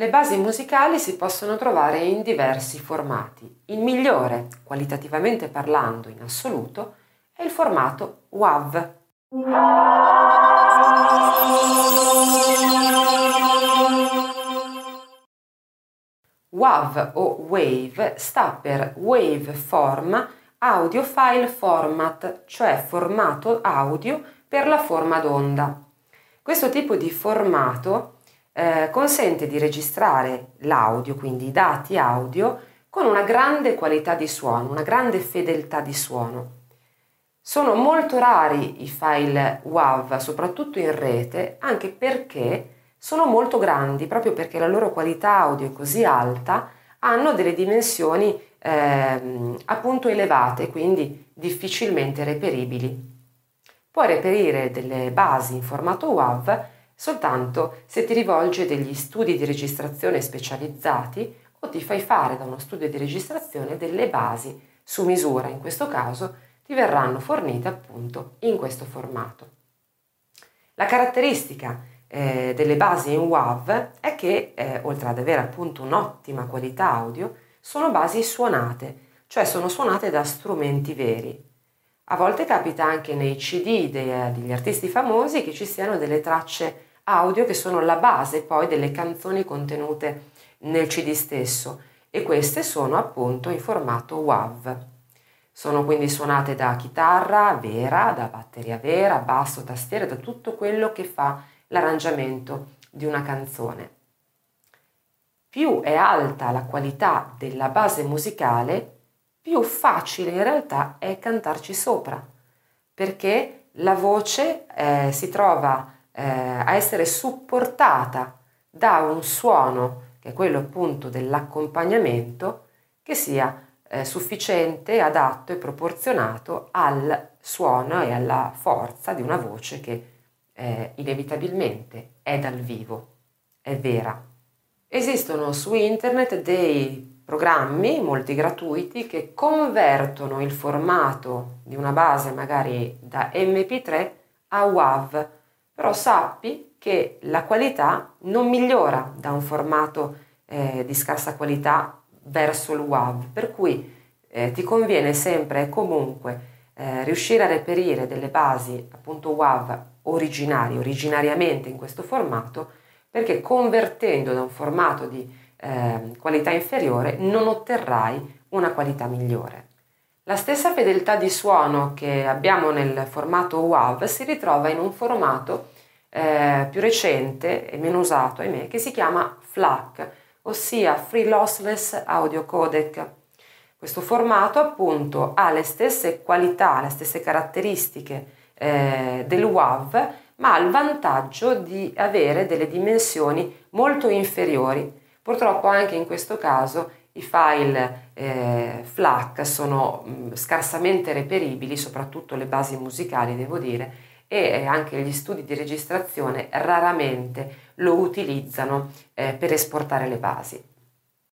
Le basi musicali si possono trovare in diversi formati. Il migliore, qualitativamente parlando in assoluto, è il formato WAV. WAV o WAVE sta per Waveform Audio File Format, cioè formato audio per la forma d'onda. Questo tipo di formato eh, consente di registrare l'audio, quindi i dati audio, con una grande qualità di suono, una grande fedeltà di suono. Sono molto rari i file WAV, soprattutto in rete, anche perché sono molto grandi, proprio perché la loro qualità audio è così alta, hanno delle dimensioni eh, appunto elevate, quindi difficilmente reperibili. Puoi reperire delle basi in formato WAV soltanto se ti rivolgi a degli studi di registrazione specializzati o ti fai fare da uno studio di registrazione delle basi su misura, in questo caso ti verranno fornite appunto in questo formato. La caratteristica eh, delle basi in WAV è che, eh, oltre ad avere appunto un'ottima qualità audio, sono basi suonate, cioè sono suonate da strumenti veri. A volte capita anche nei CD eh, degli artisti famosi che ci siano delle tracce audio che sono la base poi delle canzoni contenute nel CD stesso e queste sono appunto in formato WAV. Sono quindi suonate da chitarra vera, da batteria vera, basso, tastiere, da tutto quello che fa l'arrangiamento di una canzone. Più è alta la qualità della base musicale, più facile in realtà è cantarci sopra, perché la voce eh, si trova eh, a essere supportata da un suono, che è quello appunto dell'accompagnamento, che sia eh, sufficiente, adatto e proporzionato al suono e alla forza di una voce che eh, inevitabilmente è dal vivo, è vera. Esistono su internet dei programmi, molti gratuiti, che convertono il formato di una base magari da MP3 a WAV, però sappi che la qualità non migliora da un formato eh, di scarsa qualità verso il WAV, per cui eh, ti conviene sempre e comunque eh, riuscire a reperire delle basi appunto WAV originali, originariamente in questo formato, perché convertendo da un formato di eh, qualità inferiore non otterrai una qualità migliore. La stessa fedeltà di suono che abbiamo nel formato WAV si ritrova in un formato eh, più recente e meno usato, ahimè, che si chiama FLAC, ossia Free Lossless Audio Codec. Questo formato appunto ha le stesse qualità, le stesse caratteristiche eh, del WAV, ma ha il vantaggio di avere delle dimensioni molto inferiori. Purtroppo anche in questo caso i file eh, FLAC sono mh, mm, scarsamente reperibili, soprattutto le basi musicali devo dire, e anche gli studi di registrazione raramente lo utilizzano eh, per esportare le basi.